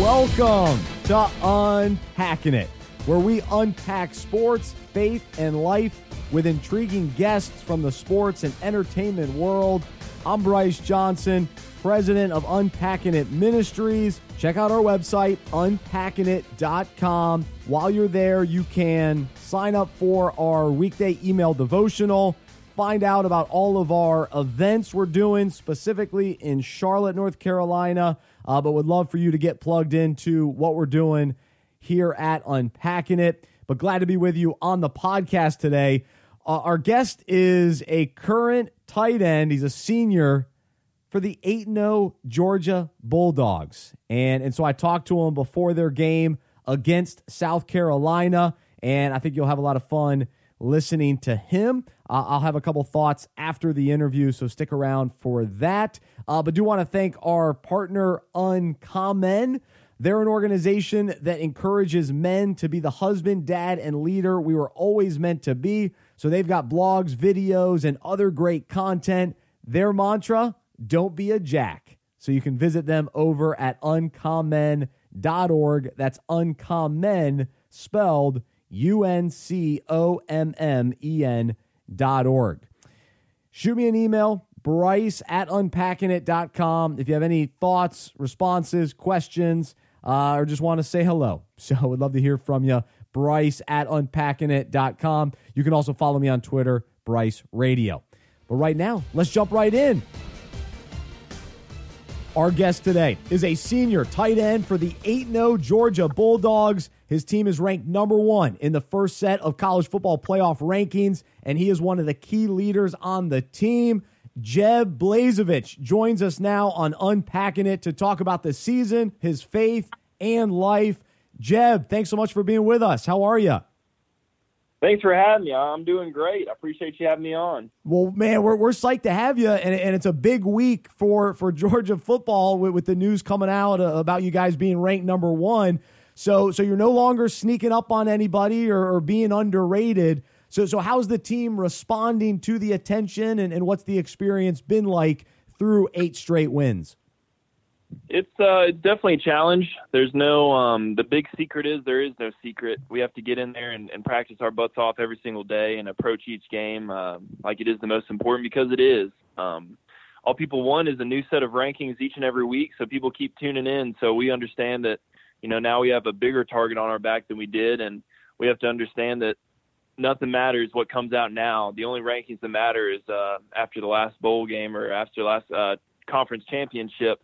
Welcome to Unpacking It, where we unpack sports, faith, and life with intriguing guests from the sports and entertainment world. I'm Bryce Johnson, president of Unpacking It Ministries. Check out our website, unpackingit.com. While you're there, you can sign up for our weekday email devotional, find out about all of our events we're doing, specifically in Charlotte, North Carolina. Uh, but would love for you to get plugged into what we're doing here at Unpacking It. But glad to be with you on the podcast today. Uh, our guest is a current tight end. He's a senior for the 8 0 Georgia Bulldogs. And, and so I talked to him before their game against South Carolina, and I think you'll have a lot of fun listening to him. Uh, I'll have a couple thoughts after the interview, so stick around for that. Uh, but do want to thank our partner, Uncommon. They're an organization that encourages men to be the husband, dad, and leader we were always meant to be. So they've got blogs, videos, and other great content. Their mantra don't be a jack. So you can visit them over at uncommon.org. That's uncommon spelled U N C O M M E N dot org. Shoot me an email, bryce at unpackingit.com. If you have any thoughts, responses, questions, uh, or just want to say hello. So I would love to hear from you. Bryce at unpackingit.com. You can also follow me on Twitter, Bryce Radio. But right now, let's jump right in. Our guest today is a senior tight end for the 8 0 Georgia Bulldogs. His team is ranked number one in the first set of college football playoff rankings, and he is one of the key leaders on the team. Jeb Blazevich joins us now on Unpacking It to talk about the season, his faith, and life. Jeb, thanks so much for being with us. How are you? Thanks for having me. I'm doing great. I appreciate you having me on. Well, man, we're, we're psyched to have you, and, and it's a big week for, for Georgia football with, with the news coming out uh, about you guys being ranked number one. So, so you're no longer sneaking up on anybody or, or being underrated. So, so how's the team responding to the attention, and, and what's the experience been like through eight straight wins? It's uh, definitely a challenge. There's no um, the big secret is there is no secret. We have to get in there and, and practice our butts off every single day and approach each game uh, like it is the most important because it is. Um, all people want is a new set of rankings each and every week, so people keep tuning in. So we understand that you know now we have a bigger target on our back than we did, and we have to understand that nothing matters what comes out now. The only rankings that matter is uh, after the last bowl game or after last uh, conference championship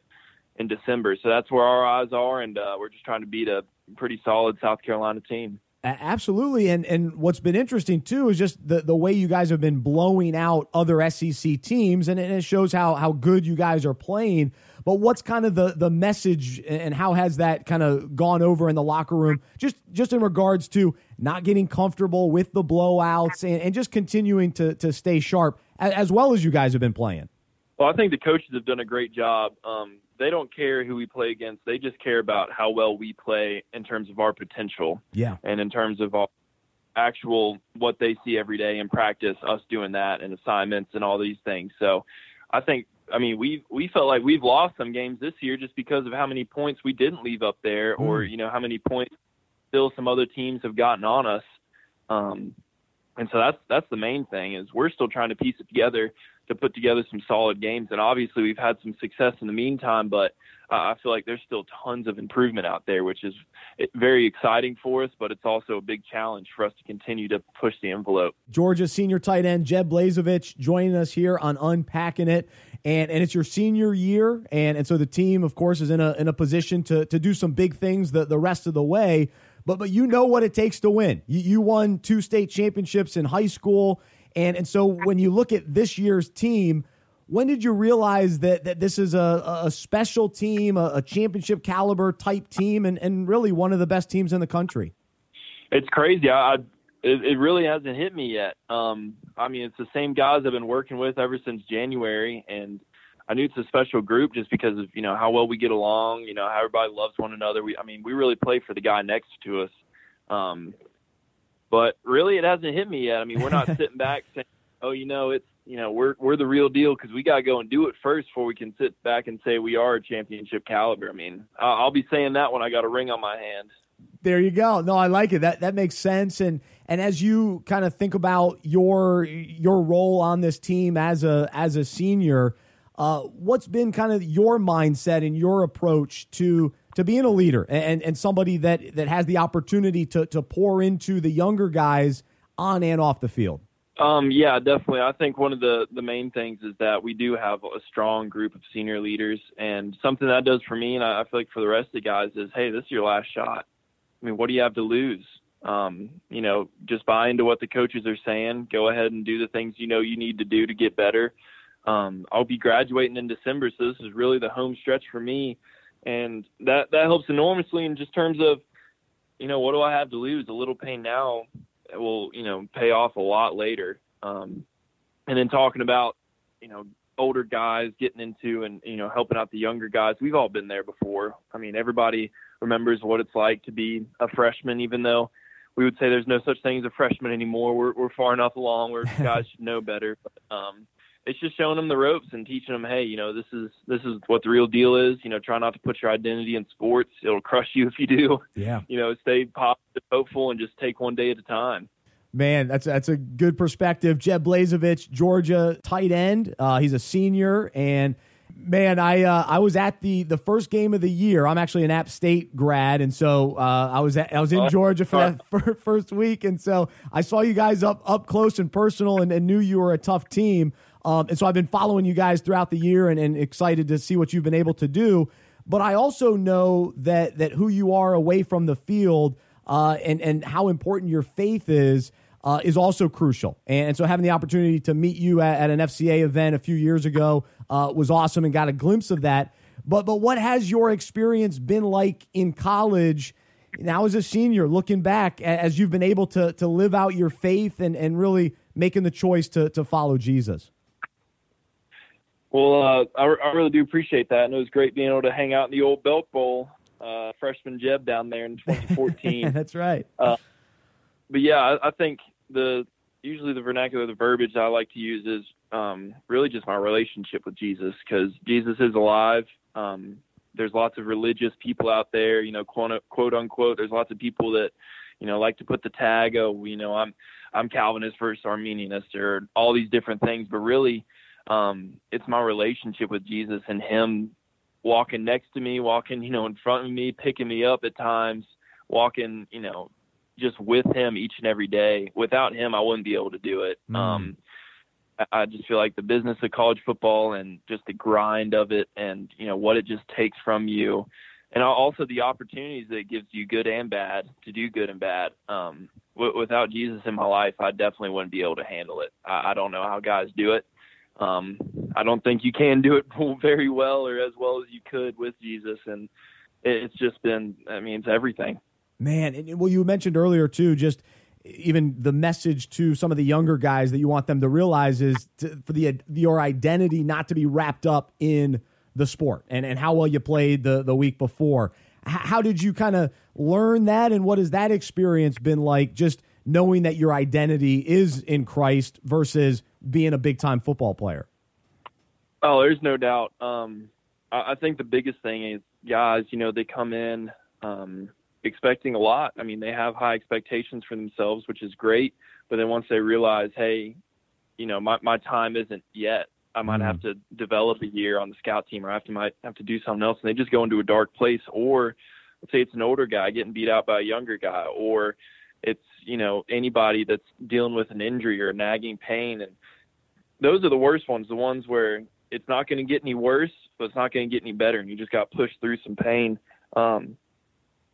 in December. So that's where our eyes are, and uh, we're just trying to beat a pretty solid South Carolina team. Absolutely, and and what's been interesting too is just the the way you guys have been blowing out other SEC teams, and it shows how how good you guys are playing. But what's kind of the the message, and how has that kind of gone over in the locker room? Just just in regards to not getting comfortable with the blowouts, and, and just continuing to to stay sharp as well as you guys have been playing. Well, I think the coaches have done a great job. Um, they don't care who we play against. They just care about how well we play in terms of our potential. Yeah. And in terms of our actual what they see every day in practice, us doing that and assignments and all these things. So I think I mean we we felt like we've lost some games this year just because of how many points we didn't leave up there or, you know, how many points still some other teams have gotten on us. Um and so that's that's the main thing is we're still trying to piece it together to put together some solid games. And obviously, we've had some success in the meantime, but uh, I feel like there's still tons of improvement out there, which is very exciting for us, but it's also a big challenge for us to continue to push the envelope. Georgia senior tight end Jeb Blazevich joining us here on Unpacking It. And, and it's your senior year, and, and so the team, of course, is in a in a position to to do some big things the, the rest of the way. But but you know what it takes to win. You, you won two state championships in high school and and so when you look at this year's team, when did you realize that that this is a, a special team, a, a championship caliber type team, and, and really one of the best teams in the country? It's crazy. I, it, it, really hasn't hit me yet. Um, I mean, it's the same guys I've been working with ever since January, and I knew it's a special group just because of you know how well we get along, you know how everybody loves one another. We, I mean, we really play for the guy next to us. Um, but really, it hasn't hit me yet. I mean, we're not sitting back saying, "Oh, you know, it's you know, we're we're the real deal because we got to go and do it first before we can sit back and say we are a championship caliber. I mean, I'll be saying that when I got a ring on my hand. There you go. No, I like it. That that makes sense. And and as you kind of think about your your role on this team as a as a senior, uh, what's been kind of your mindset and your approach to to being a leader and and somebody that that has the opportunity to to pour into the younger guys on and off the field? Um, yeah, definitely. I think one of the the main things is that we do have a strong group of senior leaders, and something that does for me, and I, feel like for the rest of the guys, is hey, this is your last shot. I mean, what do you have to lose? Um, you know, just buy into what the coaches are saying. Go ahead and do the things you know you need to do to get better. Um, I'll be graduating in December, so this is really the home stretch for me, and that that helps enormously in just terms of, you know, what do I have to lose? A little pain now will you know pay off a lot later. Um, and then talking about you know older guys getting into and you know helping out the younger guys, we've all been there before. I mean, everybody remembers what it's like to be a freshman, even though we would say there's no such thing as a freshman anymore. We're we're far enough along where guys should know better. But, um, it's just showing them the ropes and teaching them, hey, you know, this is this is what the real deal is. You know, try not to put your identity in sports; it'll crush you if you do. Yeah. You know, stay positive, hopeful, and just take one day at a time. Man, that's that's a good perspective. Jeb Blazevich, Georgia tight end. Uh, he's a senior, and man, I uh, I was at the the first game of the year. I'm actually an App State grad, and so uh, I was at, I was in Georgia for that first week, and so I saw you guys up up close and personal, and, and knew you were a tough team. Um, and so I've been following you guys throughout the year and, and excited to see what you've been able to do. But I also know that that who you are away from the field uh, and and how important your faith is. Uh, is also crucial. And so having the opportunity to meet you at, at an FCA event a few years ago uh, was awesome and got a glimpse of that. But but what has your experience been like in college now as a senior, looking back as you've been able to to live out your faith and, and really making the choice to to follow Jesus? Well, uh, I, I, really do appreciate that, and it was great being able to hang out in the old Belk Bowl, uh, freshman Jeb down there in 2014. That's right. Uh, but yeah, I, I, think the usually the vernacular, the verbiage I like to use is um, really just my relationship with Jesus, because Jesus is alive. Um, there's lots of religious people out there, you know, quote, quote unquote. There's lots of people that, you know, like to put the tag, oh, you know, I'm I'm Calvinist versus Arminianist, or all these different things. But really, um, it's my relationship with Jesus and Him walking next to me, walking, you know, in front of me, picking me up at times, walking, you know, just with Him each and every day. Without Him, I wouldn't be able to do it. Mm. Um, I just feel like the business of college football and just the grind of it, and you know what it just takes from you, and also the opportunities that it gives you, good and bad, to do good and bad. Um, w- without Jesus in my life, I definitely wouldn't be able to handle it. I, I don't know how guys do it. Um, I don't think you can do it very well or as well as you could with Jesus, and it's just been. I mean, it's everything. Man, and well, you mentioned earlier too, just even the message to some of the younger guys that you want them to realize is to, for the your identity not to be wrapped up in the sport and, and how well you played the, the week before. H- how did you kind of learn that, and what has that experience been like? Just knowing that your identity is in Christ versus being a big time football player? Oh, there's no doubt. Um, I, I, think the biggest thing is guys, you know, they come in um, expecting a lot. I mean, they have high expectations for themselves, which is great. But then once they realize, hey, you know, my, my time isn't yet. I might mm-hmm. have to develop a year on the scout team, or I have to might have to do something else, and they just go into a dark place. Or let's say it's an older guy getting beat out by a younger guy, or it's you know anybody that's dealing with an injury or nagging pain, and those are the worst ones. The ones where it's not going to get any worse, but it's not going to get any better, and you just got pushed through some pain. Um,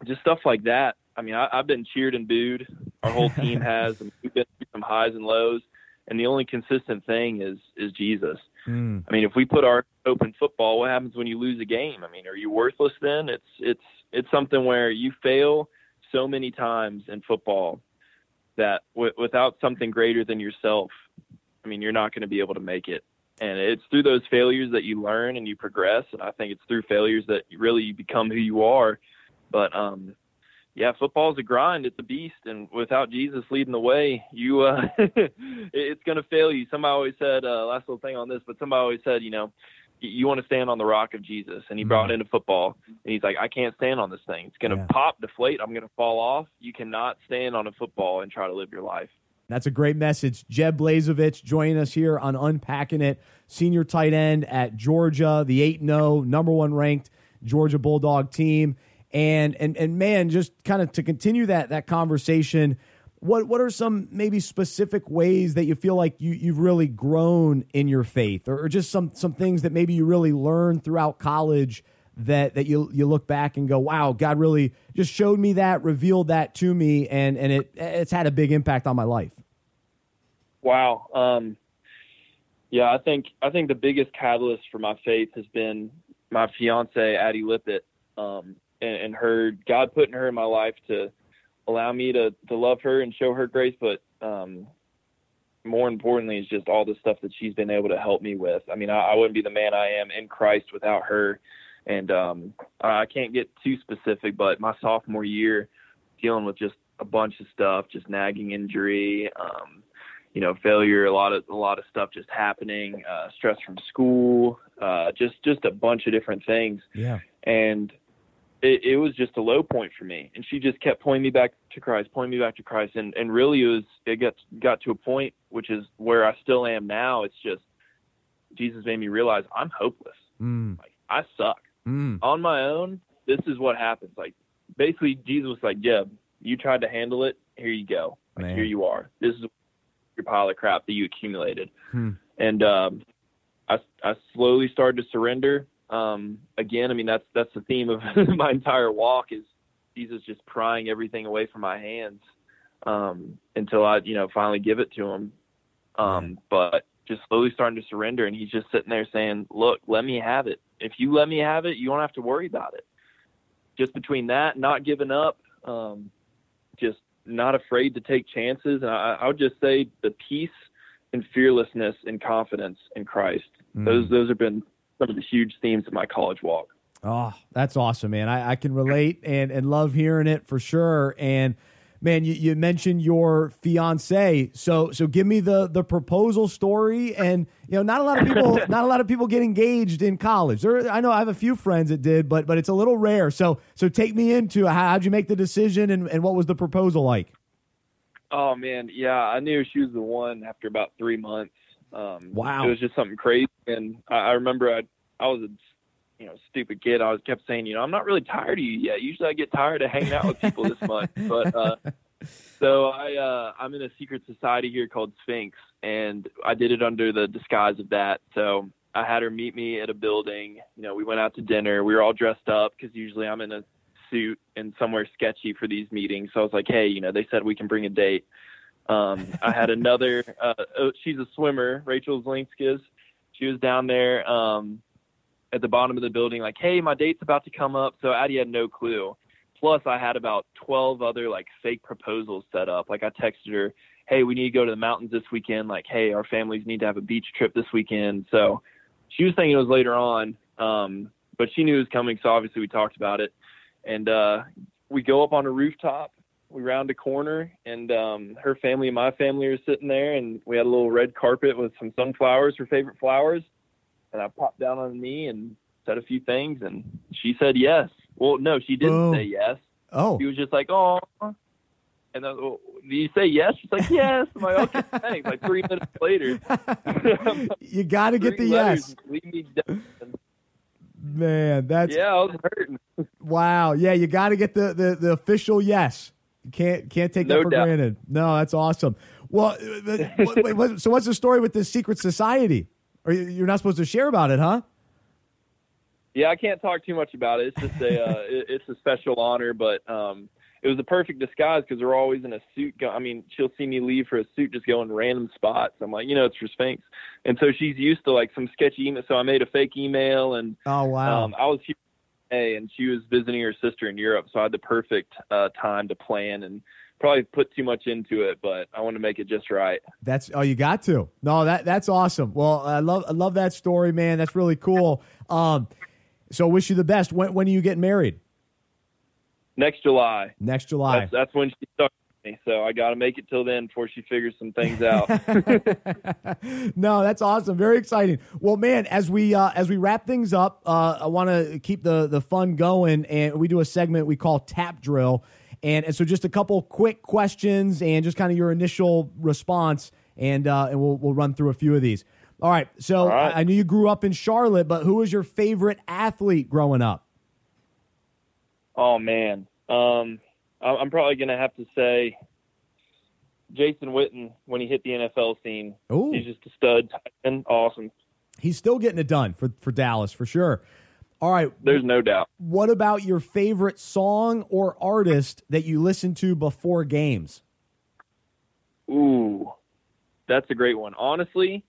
just stuff like that. I mean, I, I've been cheered and booed. Our whole team has. and we've been through some highs and lows, and the only consistent thing is is Jesus. Mm. I mean, if we put our open football, what happens when you lose a game? I mean, are you worthless then? It's it's it's something where you fail so many times in football that w- without something greater than yourself, I mean, you're not going to be able to make it. And it's through those failures that you learn and you progress. And I think it's through failures that really you become who you are. But um, yeah, football's a grind. It's a beast, and without Jesus leading the way, you uh, it's going to fail you. Somebody always said, uh, last little thing on this, but somebody always said, you know, you want to stand on the rock of Jesus, and he brought it into football, and he's like, I can't stand on this thing. It's going to Yeah. pop, deflate. I'm going to fall off. You cannot stand on a football and try to live your life. That's a great message. Jeb Blazevich joining us here on Unpacking It, senior tight end at Georgia, the 8 0, number one ranked Georgia Bulldog team. And and and man, just kind of to continue that that conversation, what what are some maybe specific ways that you feel like you you've really grown in your faith, or, or just some some things that maybe you really learned throughout college that that you you look back and go, wow, God really just showed me that, revealed that to me, and and it it's had a big impact on my life. Wow. Um, yeah, I think I think the biggest catalyst for my faith has been my fiance Addie Lippett, um, and, and her God putting her in my life to allow me to to love her and show her grace, but um, more importantly, is just all the stuff that she's been able to help me with. I mean, I, I wouldn't be the man I am in Christ without her, and um, I can't get too specific, but my sophomore year, dealing with just a bunch of stuff, just nagging injury. Um, you know, failure, a lot of a lot of stuff just happening, uh, stress from school, uh, just just a bunch of different things, Yeah. and it, it was just a low point for me. And she just kept pointing me back to Christ, pointing me back to Christ, and and really it was it got got to a point which is where I still am now. It's just Jesus made me realize I'm hopeless. Mm, Like I suck mm, on my own. This is what happens. Like basically, Jesus was like, "Jeb, you tried to handle it. Here you go. Like Man. here you are. This is your pile of crap that you accumulated." Hmm. And um, I I slowly started to surrender. Um, again, I mean that's that's the theme of my entire walk is Jesus just prying everything away from my hands um, until I you know finally give it to him. Um, but just slowly starting to surrender, and he's just sitting there saying, "Look, let me have it. If you let me have it, you don't have to worry about it." Just between that, not giving up, um, just not afraid to take chances, and I, I would just say the peace and fearlessness and confidence in Christ. Mm. Those those have been some of the huge themes of my college walk. Oh, that's awesome, man. I, I can relate and, and love hearing it for sure. And man, you, you mentioned your fiance. So so give me the the proposal story. And you know, not a lot of people not a lot of people get engaged in college. There, I know I have a few friends that did, but but it's a little rare. So so take me into how, how'd you make the decision and, and what was the proposal like? Oh man, yeah, I knew she was the one after about three months. Um, Wow. it was just something crazy, and I, I remember I I was a you know stupid kid. I was kept saying, you know, I'm not really tired of you yet. Usually I get tired of hanging out with people this much, but uh, so I uh, I'm in a secret society here called Sphinx, and I did it under the disguise of that. So I had her meet me at a building. You know, we went out to dinner. We were all dressed up because usually I'm in a suit and somewhere sketchy for these meetings. So I was like, hey, you know, they said we can bring a date. Um, I had another. Uh, oh, she's a swimmer, Rachel Zilinskas. She was down there um, at the bottom of the building, like, "Hey, my date's about to come up." So Addie had no clue. Plus, I had about twelve other like fake proposals set up. Like I texted her, "Hey, we need to go to the mountains this weekend." Like, "Hey, our families need to have a beach trip this weekend." So she was thinking it was later on, um, but she knew it was coming. So obviously, we talked about it, and uh, we go up on a rooftop we round a corner and um her family and my family are sitting there and we had a little red carpet with some sunflowers her favorite flowers and i popped down on a knee and said a few things and she said yes. Well no she didn't say yes. Oh, she was just like oh and then oh, do you say yes? She's like yes. I'm like okay thanks. Like three minutes later. You got to get the yes, man. That's yeah i was hurting. Wow. Yeah, you got to get the, the the official yes. Can't can't take that for doubt. granted. No, that's awesome. Well, wait, wait, so what's the story with this secret society? Or you- you're not supposed to share about it, huh? Yeah, I can't talk too much about it. It's just a uh, it, it's a special honor, but um, it was a perfect disguise because we're always in a suit. Go- I mean, she'll see me leave for a suit, just go in random spots. I'm like, you know, it's for Sphinx, and so she's used to like some sketchy email. So I made a fake email, and Oh wow. um, I was here, today, and she was visiting her sister in Europe, so I had the perfect uh, time to plan and probably put too much into it, but I want to make it just right. That's oh, you got to. No, that that's awesome. Well, I love I love that story, man. That's really cool. Um, so wish you the best. When when are you getting married? next July. Next July. That's, that's when she starts me. So I got to make it till then before she figures some things out. no, that's awesome. Very exciting. Well, man, as we uh, as we wrap things up, uh, I want to keep the the fun going, and we do a segment we call Tap Drill. And, and so, just a couple quick questions and just kind of your initial response, and uh, and we'll we'll run through a few of these. All right. So All right. I, I knew you grew up in Charlotte, but who was your favorite athlete growing up? oh man, um, I'm probably gonna have to say Jason Witten when he hit the NFL scene. Ooh. He's just a stud and awesome. He's still getting it done for for Dallas for sure. All right. There's no doubt. What about your favorite song or artist that you listen to before games? Ooh, that's a great one. Honestly,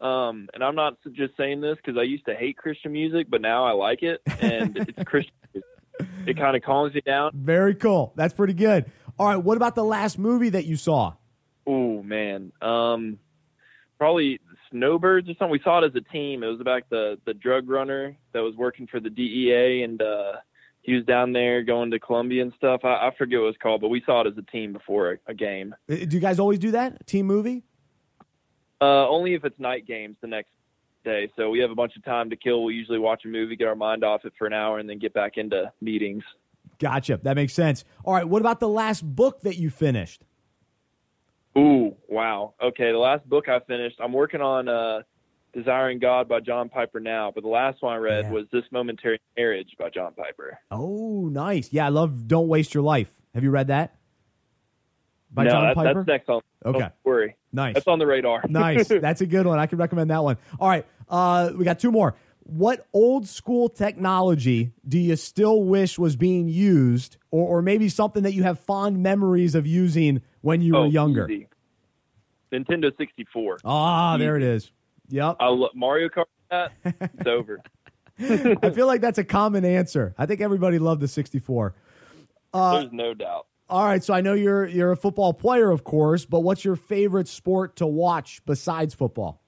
um, and I'm not just saying this because I used to hate Christian music, but now I like it, and it's Christian. It kind of calms me down. Very cool. That's pretty good. All right. What about the last movie that you saw? Oh man. Um, probably Snowbirds or something. We saw it as a team. It was about the the drug runner that was working for the DEA, and uh, he was down there going to Colombia and stuff. I, I forget what it was called, but we saw it as a team before a, a game. Uh, Do you guys always do that? Team movie? Uh, only if it's night games the next day. So we have a bunch of time to kill. We usually watch a movie, get our mind off it for an hour, and then get back into meetings. Gotcha. That makes sense. All right. What about the last book that you finished? Ooh, wow. Okay, the last book I finished, I'm working on uh, Desiring God by John Piper now, but the last one I read Yeah. was This Momentary Marriage by John Piper. Oh, nice. Yeah, I love Don't Waste Your Life. Have you read that? By no, John that, Piper? that's next on. Okay. Don't worry. Nice. That's on the radar. nice. That's a good one. I can recommend that one. All right. Uh, we got two more. What old school technology do you still wish was being used, or, or maybe something that you have fond memories of using when you were oh, younger? easy. Nintendo 64. Ah, there it is. Yep. I love Mario Kart. That it's over. I feel like that's a common answer. I think everybody loved the 64. Uh, There's no doubt. All right, so I know you're you're a football player, of course, but what's your favorite sport to watch besides football?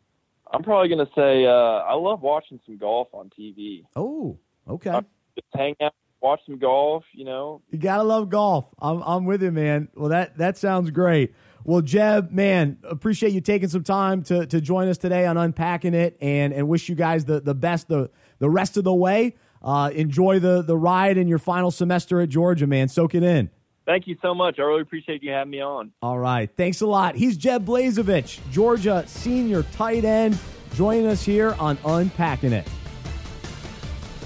I'm probably gonna say uh, I love watching some golf on TV. Oh, okay. Just hang out, watch some golf. You know, You gotta love golf. I'm I'm with you, man. Well, that that sounds great. Well, Jeb, man, appreciate you taking some time to to join us today on unpacking it, and and wish you guys the the best the the rest of the way. Uh, enjoy the the ride in your final semester at Georgia, man. Soak it in. Thank you so much. I really appreciate you having me on. All right. Thanks a lot. He's Jeb Blazevich, Georgia senior tight end, joining us here on Unpacking It.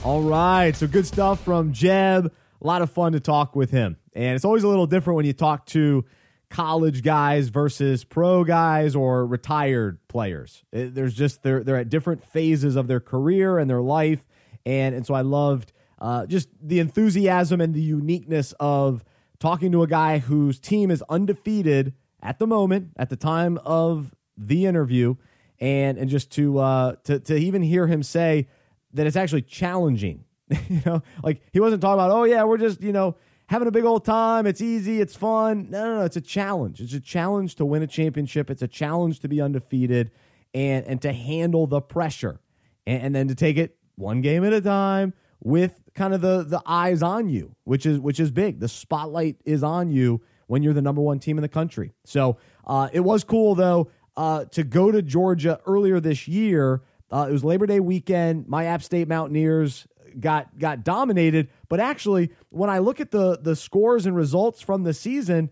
All right. So good stuff from Jeb. A lot of fun to talk with him. And it's always a little different when you talk to college guys versus pro guys or retired players. It- there's just they're they're at different phases of their career and their life. And and so I loved uh, just the enthusiasm and the uniqueness of talking to a guy whose team is undefeated at the moment, at the time of the interview, and and just to uh, to to even hear him say that it's actually challenging. you know, like he wasn't talking about, oh yeah, we're just you know having a big old time. It's easy, it's fun. No, no, no. It's a challenge. It's a challenge to win a championship. It's a challenge to be undefeated, and and to handle the pressure, and, and then to take it one game at a time with kind of the the eyes on you, which is which is big. The spotlight is on you when you're the number one team in the country. So uh, it was cool though uh, to go to Georgia earlier this year. Uh, it was Labor Day weekend. My App State Mountaineers got got dominated, but actually, when I look at the the scores and results from the season,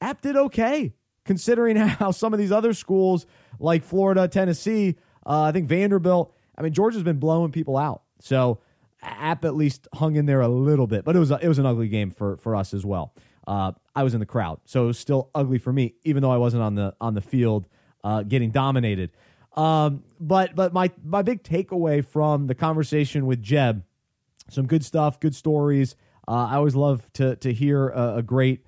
App did okay considering how some of these other schools like Florida, Tennessee, uh, I think Vanderbilt. I mean, Georgia's been blowing people out. So App at least hung in there a little bit, but it was it was an ugly game for for us as well. Uh, I was in the crowd, so it was still ugly for me, even though I wasn't on the on the field uh, getting dominated. Um, but but my my big takeaway from the conversation with Jeb, some good stuff, good stories. Uh, I always love to to hear a, a great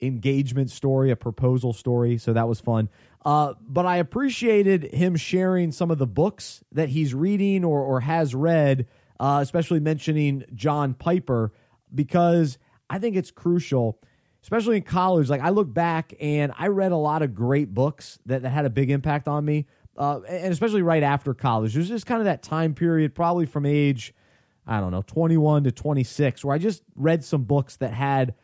engagement story, a proposal story. So that was fun. Uh, but I appreciated him sharing some of the books that he's reading or, or has read, uh, especially mentioning John Piper, because I think it's crucial, especially in college. Like I look back and I read a lot of great books that, that had a big impact on me, uh, and especially right after college. There's just kind of that time period, probably from age I don't know, 21 to 26, where I just read some books that had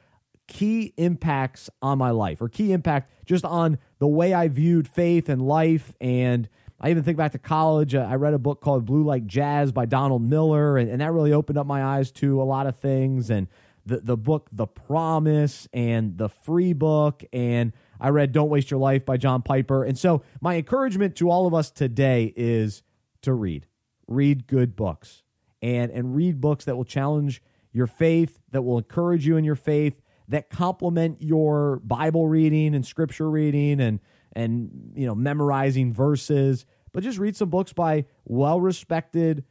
key impacts on my life or key impact just on the way I viewed faith and life. And I even think back to college. Uh, I read a book called Blue Like Jazz by Donald Miller, and, and that really opened up my eyes to a lot of things. And the, the book The Promise and the free book. And I read Don't Waste Your Life by John Piper. And so my encouragement to all of us today is to read. Read good books and and read books that will challenge your faith, that will encourage you in your faith, that complement your Bible reading and scripture reading and and you know memorizing verses. But just read some books by well respected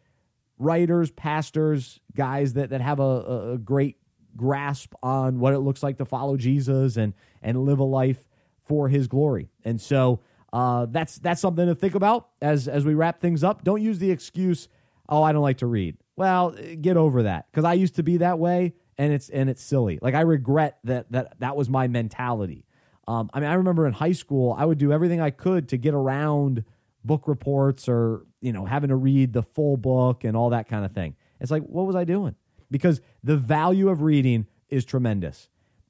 writers, pastors, guys that that have a, a great grasp on what it looks like to follow Jesus and and live a life for His glory. And so uh, that's that's something to think about as as we wrap things up. Don't use the excuse, "Oh, I don't like to read." Well, get over that because I used to be that way, and it's and it's silly. Like I regret that that that was my mentality. Um, I mean, I remember in high school, I would do everything I could to get around book reports or you know having to read the full book and all that kind of thing. It's like, what was I doing? Because the value of reading is tremendous.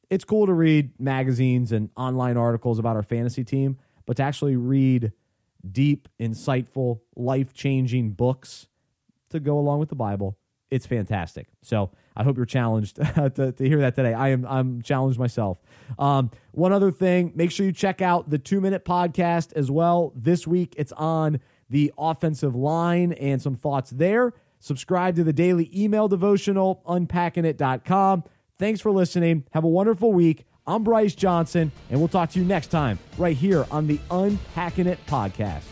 It's cool to read magazines and online articles about our fantasy team, but to actually read deep, insightful, life changing books to go along with the Bible, it's fantastic. So I hope you're challenged to, to hear that today. I am I'm challenged myself. Um, one other thing, make sure you check out the two minute podcast as well. This week it's on the offensive line and some thoughts there. Subscribe to the daily email devotional, unpackingit.com. Thanks for listening. Have a wonderful week. I'm Bryce Johnson, and we'll talk to you next time right here on the Unpacking It podcast.